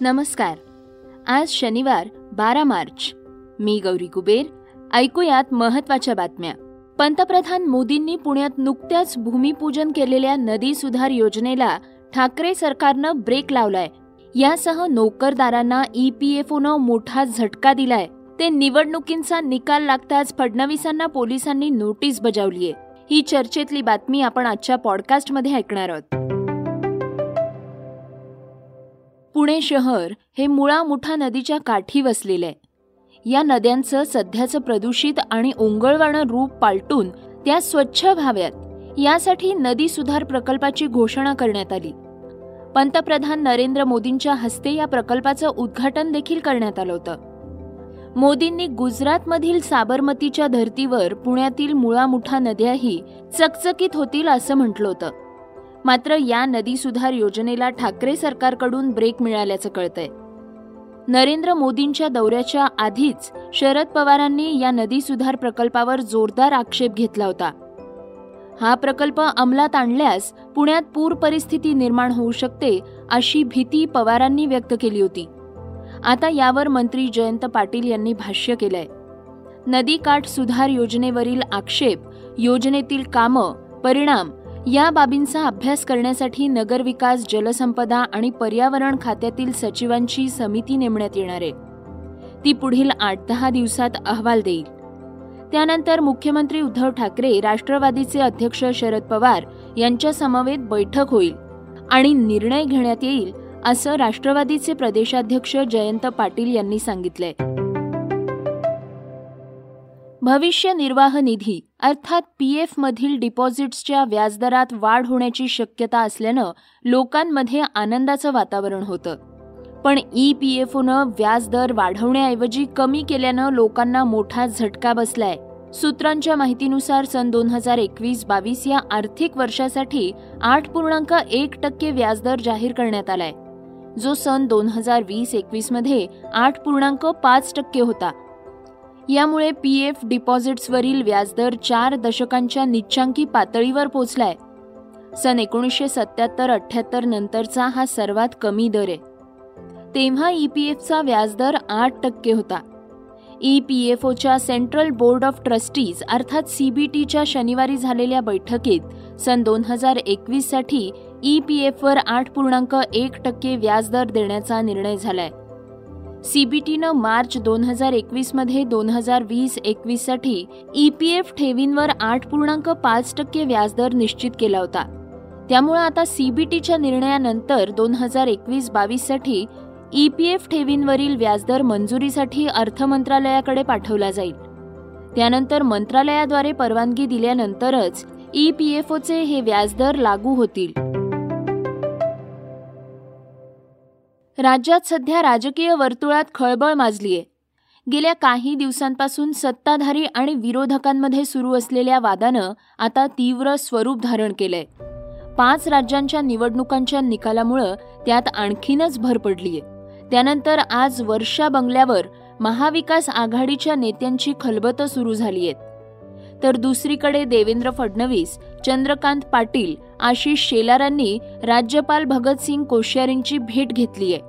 नमस्कार. आज शनिवार बारा मार्च. मी गौरी कुबेर ऐकूयात महत्त्वाच्या बातम्या. पंतप्रधान मोदींनी पुण्यात नुकत्याच भूमिपूजन केलेल्या नदी सुधार योजनेला ठाकरे सरकारनं ब्रेक लावलाय. यासह नोकरदारांना ईपीएफओनं मोठा झटका दिलाय. ते निवडणुकींचा निकाल लागताच फडणवीसांना पोलिसांनी नोटीस बजावलीय. ही चर्चेतली बातमी आपण आजच्या पॉडकास्टमध्ये ऐकणार आहोत. पुणे शहर हे मुळा मुठा नदीच्या काठी वसलेलं. आहे या नद्यांचं सध्याचं प्रदूषित आणि ओंगळवाणं रूप पालटून त्या स्वच्छ व्हाव्यात यासाठी नदी सुधार प्रकल्पाची घोषणा करण्यात आली. पंतप्रधान नरेंद्र मोदींच्या हस्ते या प्रकल्पाचं उद्घाटन देखील करण्यात आलं होतं. मोदींनी गुजरातमधील साबरमतीच्या धर्तीवर पुण्यातील मुळामुठा नद्याही चकचकीत होतील असं म्हटलं होतं. मात्र या नदी सुधार योजनेला ठाकरे सरकारकडून ब्रेक मिळाल्याचं कळतंय. नरेंद्र मोदींच्या दौऱ्याच्या आधीच शरद पवारांनी या नदी सुधार प्रकल्पावर जोरदार आक्षेप घेतला होता. हा प्रकल्प अंमलात आणल्यास पुण्यात पूर परिस्थिती निर्माण होऊ शकते अशी भीती पवारांनी व्यक्त केली होती. आता यावर मंत्री जयंत पाटील यांनी भाष्य केलंय. नदीकाठ सुधार योजनेवरील आक्षेप योजनेतील कामं परिणाम या बाबींचा अभ्यास करण्यासाठी नगरविकास जलसंपदा आणि पर्यावरण खात्यातील सचिवांची समिती नेमण्यात येणार आहे. ती पुढील आठ दहा दिवसात अहवाल देईल. त्यानंतर मुख्यमंत्री उद्धव ठाकरे राष्ट्रवादीचे अध्यक्ष शरद पवार यांच्या समवेत बैठक होईल आणि निर्णय घेण्यात येईल असं राष्ट्रवादीचे प्रदेशाध्यक्ष जयंत पाटील यांनी सांगितलंय. भविष्य निर्वाह निधी अर्थात पी एफमधील डिपॉझिट्सच्या व्याजदरात वाढ होण्याची शक्यता असल्यानं लोकांमध्ये आनंदाचं वातावरण होतं. पण ई पी एफ ओनं व्याजदर वाढवण्याऐवजी कमी केल्यानं लोकांना मोठा झटका बसलाय. सूत्रांच्या माहितीनुसार सन दोन हजार एकवीस बावीस या आर्थिक वर्षासाठी आठ पूर्णांक एक टक्के व्याजदर जाहीर करण्यात आलाय. जो सन दोन हजार वीस एकवीसमध्ये आठ पूर्णांक पाच टक्के होता. यामुळे पी एफ डिपॉझिट्सवरील व्याजदर चार दशकांच्या निच्चांकी पातळीवर पोचलाय. सन एकोणीसशे सत्याहत्तर अठ्याहत्तर नंतरचा हा सर्वात कमी दर आहे. तेव्हा ई पी एफचा व्याजदर आठ टक्के होता. ई पी एफ ओच्या सेंट्रल बोर्ड ऑफ ट्रस्टीज अर्थात सी बी टीच्या शनिवारी झालेल्या बैठकीत सन दोन हजार एकवीससाठी ई पी एफवर आठ पूर्णांक एक टक्के व्याजदर देण्याचा निर्णय झालाय. सीबीटीनं मार्च दोन हजार एकवीसमध्ये दोन हजार वीस एकवीससाठी ई पी एफ ठेवींवर आठ पूर्णांक पाच टक्के व्याजदर निश्चित केला होता. त्यामुळे आता सीबीटीच्या निर्णयानंतर दोन हजार एकवीस बावीससाठी ई पी एफ ठेवींवरील व्याजदर मंजुरीसाठी अर्थ मंत्रालयाकडे पाठवला जाईल. त्यानंतर मंत्रालयाद्वारे परवानगी दिल्यानंतरच ई पी एफ ओचे हे व्याजदर लागू होतील. राज्यात सध्या राजकीय वर्तुळात खळबळ माजलीये. गेल्या काही दिवसांपासून सत्ताधारी आणि विरोधकांमध्ये सुरू असलेल्या वादानं आता तीव्र स्वरूप धारण केलंय. पाच राज्यांच्या निवडणुकांच्या निकालामुळं त्यात आणखीनच भर पडलीय. त्यानंतर आज वर्षा बंगल्यावर महाविकास आघाडीच्या नेत्यांची खलबतं सुरू झाली आहेत तर दुसरीकडे देवेंद्र फडणवीस चंद्रकांत पाटील आशिष शेलारांनी राज्यपाल भगतसिंग कोश्यारींची भेट घेतली आहे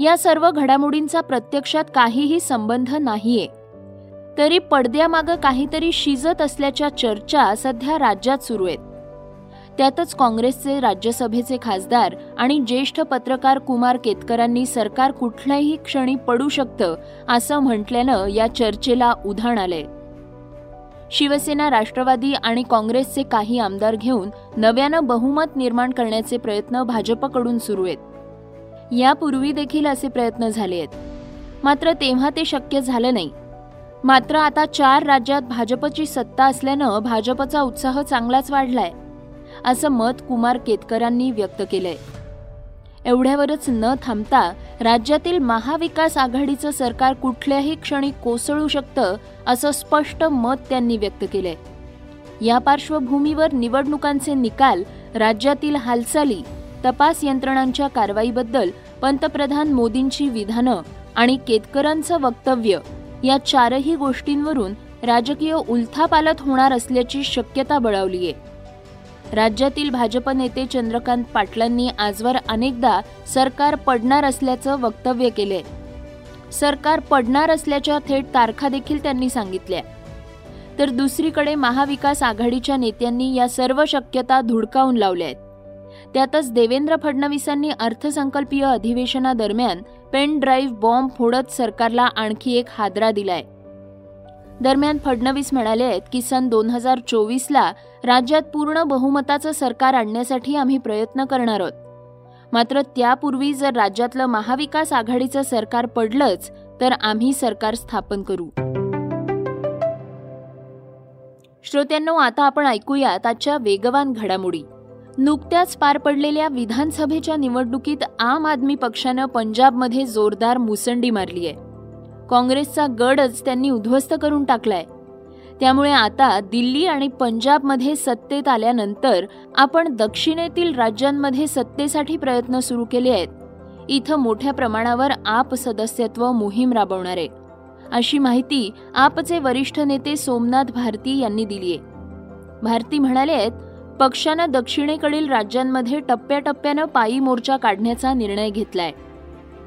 या सर्व घडामोडींचा प्रत्यक्षात काहीही संबंध नाहीये. तरी पडद्यामागं काहीतरी शिजत असल्याच्या चर्चा सध्या राज्यात सुरू आहेत. त्यातच काँग्रेसचे राज्यसभेचे खासदार आणि ज्येष्ठ पत्रकार कुमार केतकरांनी सरकार कुठल्याही क्षणी पडू शकतं असं म्हटल्यानं या चर्चेला उधाण आलंय. शिवसेना राष्ट्रवादी आणि काँग्रेसचे काही आमदार घेऊन नव्यानं बहुमत निर्माण करण्याचे प्रयत्न भाजपकडून सुरू आहेत. यापूर्वी देखील असे प्रयत्न झाले आहेत. मात्र तेव्हा ते शक्य झालं नाही. मात्र आता चार राज्यात भाजपची सत्ता असल्यानं भाजपचा उत्साह चांगलाच वाढलाय असं मत कुमार केतकरांनी व्यक्त केलंय. एवढ्यावरच न थांबता राज्यातील महाविकास आघाडीचं सरकार कुठल्याही क्षणी कोसळू शकतं असं स्पष्ट मत त्यांनी व्यक्त केलंय. या पार्श्वभूमीवर निवडणुकांचे निकाल राज्यातील हालचाली तपास यंत्रणांच्या कारवाईबद्दल पंतप्रधान मोदींची विधानं आणि केतकरांचं वक्तव्य या चारही गोष्टींवरून राजकीय उलथापालत होणार असल्याची शक्यता बळावली आहे राज्यातील भाजप नेते चंद्रकांत पाटलांनी आजवर अनेकदा सरकार पडणार असल्याचं वक्तव्य केले सरकार पडणार असल्याच्या थेट तारखा देखील त्यांनी सांगितल्या. तर दुसरीकडे महाविकास आघाडीच्या नेत्यांनी या सर्व शक्यता धुडकावून लावल्या आहेत त्यातच देवेंद्र फडणवीसांनी अर्थसंकल्पीय अधिवेशनादरम्यान पेन ड्राईव्ह बॉम्ब फोडत सरकारला आणखी एक हादरा दिलाय. दरम्यान फडणवीस म्हणाले आहेत की सन दोन हजार चोवीसला राज्यात पूर्ण बहुमताचं सरकार आणण्यासाठी आम्ही प्रयत्न करणार आहोत. मात्र त्यापूर्वी जर राज्यातलं महाविकास आघाडीचं सरकार पडलंच तर आम्ही सरकार स्थापन करू. श्रोत्यांनो आता आपण ऐकूयात आजच्या वेगवान घडामोडी. नुकत्याच पार पडलेल्या विधानसभेच्या निवडणुकीत आम आदमी पक्षानं पंजाबमध्ये जोरदार मुसंडी मारली आहे. काँग्रेसचा गडच त्यांनी उद्ध्वस्त करून टाकलाय. त्यामुळे आता दिल्ली आणि पंजाबमध्ये सत्तेत आल्यानंतर आपण दक्षिणेतील राज्यांमध्ये सत्तेसाठी प्रयत्न सुरू केले आहेत. इथं मोठ्या प्रमाणावर आप सदस्यत्व मोहीम राबवणार आहे. अशी माहिती आपचे वरिष्ठ नेते सोमनाथ भारती यांनी दिली आहे भारती म्हणाले आहेत पक्षानं दक्षिणेकडील राज्यांमध्ये टप्प्याटप्प्यानं पायी मोर्चा काढण्याचा निर्णय घेतलाय.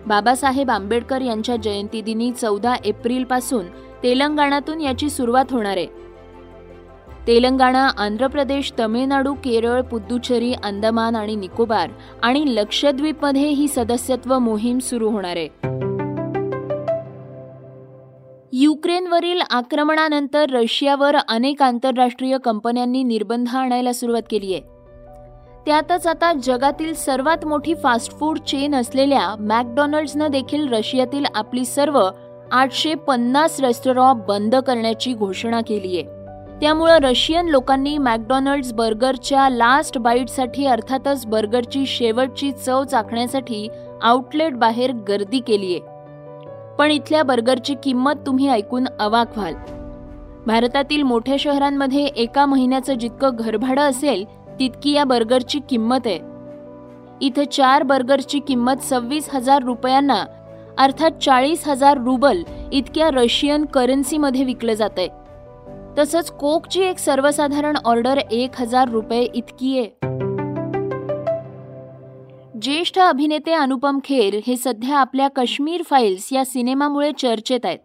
बाबासाहेब आंबेडकर यांच्या जयंतीदिनी चौदा एप्रिलपासून तेलंगणातून याची सुरुवात होणार आहे. तेलंगणा आंध्र प्रदेश तमिळनाडू केरळ पुद्दुचेरी अंदमान आणि निकोबार आणि लक्षद्वीपमध्ये ही सदस्यत्व मोहीम सुरू होणार आहे. युक्रेनवरील आक्रमणानंतर रशियावर अनेक आंतरराष्ट्रीय कंपन्यांनी निर्बंध आणायला सुरुवात केली आहे. त्यातच आता जगातील सर्वात मोठी फास्ट फूड चेन असलेल्या मॅकडॉनल्ड्सनं देखील रशियातील आपली सर्व आठशे पन्नास रेस्टॉरंट बंद करण्याची घोषणा केली आहे. त्यामुळं रशियन लोकांनी मॅकडॉनल्ड्स बर्गरच्या लास्ट बाईटसाठी अर्थातच बर्गरची शेवटची चव चाखण्यासाठी आउटलेट बाहेर गर्दी आहे. पण इथल्या बर्गरची किंमत तुम्ही ऐकून अवाक व्हाल. भारतातील मोठ्या शहरांमध्ये एका महिन्याचं जितकं घरभाडं असेल तितकी या बर्गरची किंमत आहे. इथं चार बर्गरची किंमत सव्वीस हजार रुपयांना अर्थात चाळीस हजार रुबल इतक्या रशियन करन्सीमध्ये विकलं जात आहे तसंच कोकची एक सर्वसाधारण ऑर्डर एक हजार रुपये इतकी आहे. ज्येष्ठ अभिनेते अनुपम खेर हे सध्या आपल्या काश्मीर फाईल्स या सिनेमामुळे चर्चेत आहेत.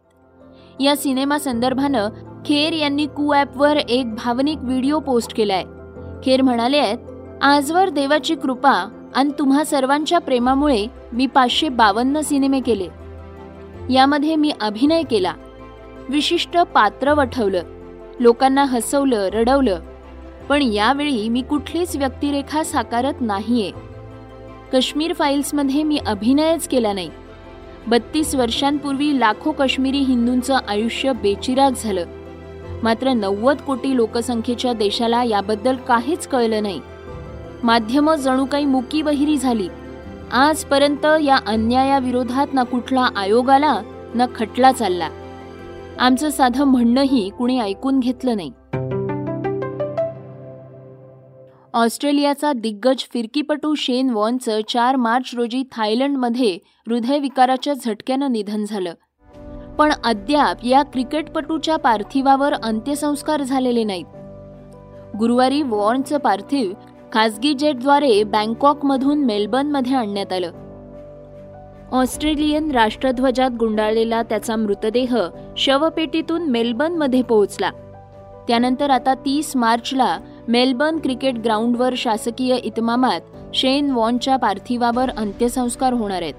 या सिनेमा संदर्भानं खेर यांनी कू ॲपवर एक भावनिक व्हिडिओ पोस्ट केलाय. खेर म्हणाले आहेत आजवर देवाची कृपा आणि तुम्हा सर्वांच्या प्रेमामुळे मी पाचशे बावन्न सिनेमे केले. यामध्ये मी अभिनय केला विशिष्ट पात्र वठवलं लोकांना हसवलं रडवलं. पण यावेळी मी कुठलीच व्यक्तिरेखा साकारत नाहीये. काश्मीर फाईल्समध्ये मी अभिनयच केला नाही. बत्तीस वर्षांपूर्वी लाखो काश्मीरी हिंदूंचं आयुष्य बेचिराग झालं. मात्र नव्वद कोटी लोकसंख्येच्या देशाला याबद्दल काहीच कळलं नाही. माध्यमं जणू काही मुकी बहिरी झाली. आजपर्यंत या अन्यायाविरोधात ना कुठला आयोग आला ना खटला चालला. आमचं साधं म्हणणंही कुणी ऐकून घेतलं नाही. ऑस्ट्रेलियाचा दिग्गज फिरकीपटू शेन वॉनचं चार मार्च रोजी थायलंडमध्ये हृदयविकाराच्या झटक्यानं निधन झालं. पण अद्याप या क्रिकेटपटूच्या पार्थिवावर अंत्यसंस्कार झालेले नाहीत. गुरुवारी वॉर्नचं पार्थिव खासगी जेटद्वारे बँकॉकमधून मेलबर्नमध्ये आणण्यात आलं. ऑस्ट्रेलियन राष्ट्रध्वजात गुंडाळलेला त्याचा मृतदेह शवपेटीतून मेलबर्नमध्ये पोहोचला. त्यानंतर आता तीस मार्चला मेलबर्न क्रिकेट ग्राउंडवर शासकीय इतमामात शेन वॉनच्या पार्थिवावर अंत्यसंस्कार होणार आहेत.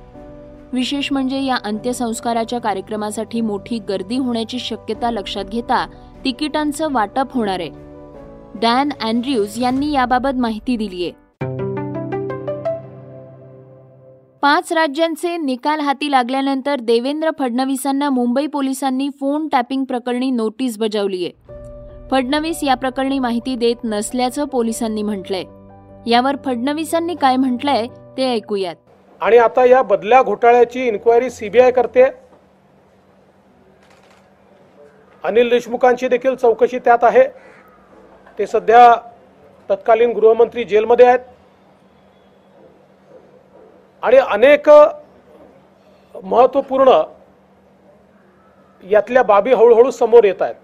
विशेष म्हणजे या अंत्यसंस्काराच्या कार्यक्रमासाठी मोठी गर्दी होण्याची शक्यता लक्षात घेता तिकिटांचं वाटप होणार आहे. डॅन अँड्र्यूज यांनी याबाबत माहिती दिली आहे पाच राज्यांचे निकाल हाती लागल्यानंतर देवेंद्र फडणवीसांना मुंबई पोलिसांनी फोन टॅपिंग प्रकरणी नोटीस बजावली आहे फडणवीस या प्रकरणी माहिती देत नसल्याचं पोलिसांनी म्हटलंय. यावर फडणवीसांनी काय म्हटलंय ते ऐकूयात. आणि आता या बदल्या घोटाळ्याची इन्क्वायरी सीबीआय करते. अनिल देशमुखांची देखील चौकशी त्यात आहे. ते सध्या तत्कालीन गृहमंत्री जेलमध्ये आहेत. आणि अनेक महत्त्वपूर्ण यातल्या बाबी हळूहळू समोर येत आहेत.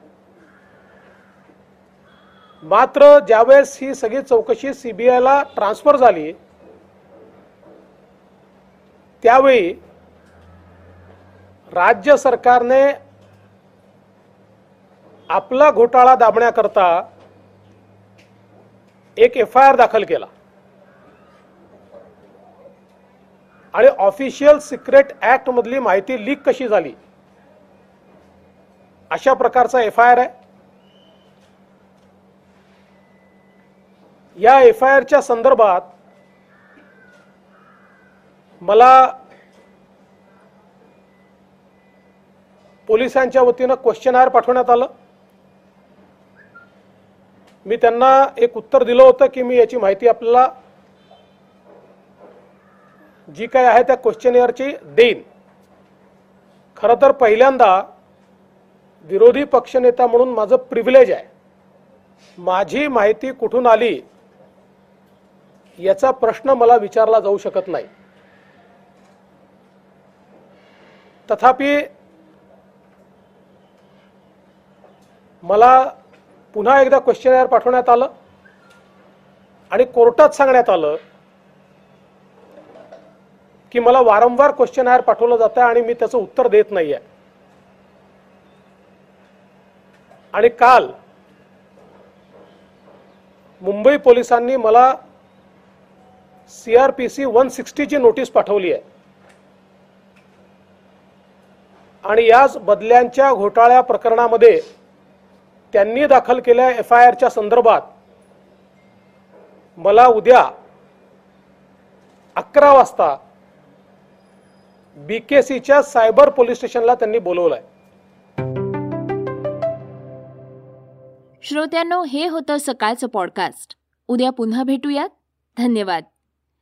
मात्र ज्यावेळेस ही सगळी चौकशी सीबीआयला ट्रान्सफर झाली त्यावेळी राज्य सरकारने आपला घोटाळा दाबण्याकरता एक एफ आय आर दाखल केला. आणि ऑफिशियल सिक्रेट ऍक्ट मधली माहिती लीक कशी झाली अशा प्रकारचा एफ आय आर आहे. या एफ आय आरच्या संदर्भात मला पोलिसांच्या वतीनं क्वेश्चन आर पाठवण्यात आलं. मी त्यांना एक उत्तर दिलं होतं की मी याची माहिती आपल्याला जी काय आहे त्या क्वेश्चन देईन. खरं तर पहिल्यांदा विरोधी पक्षनेता म्हणून माझं प्रिव्हिलेज आहे. माझी माहिती कुठून आली? याचा प्रश्न मला विचारला जाऊ शकत नाही. तथापि मला पुन्हा एकदा क्वेश्चन पाठवण्यात आलं आणि कोर्टात सांगण्यात आलं की मला वारंवार क्वेश्चन आयर पाठवलं जातं आणि मी त्याचं उत्तर देत नाही आहे आणि काल मुंबई पोलिसांनी मला सीआरपीसी वन सिक्स्टीची नोटीस पाठवली आहे. आणि याच बदल्यांच्या घोटाळ्या प्रकरणामध्ये त्यांनी दाखल केल्या एफ आय आरच्या संदर्भात. मला उद्या अकरा वाजता बीकेसीच्या सायबर पोलीस स्टेशनला त्यांनी बोलवलंय. श्रोत्यांनो हे होतं सकाळचं पॉडकास्ट उद्या पुन्हा भेटूयात. धन्यवाद.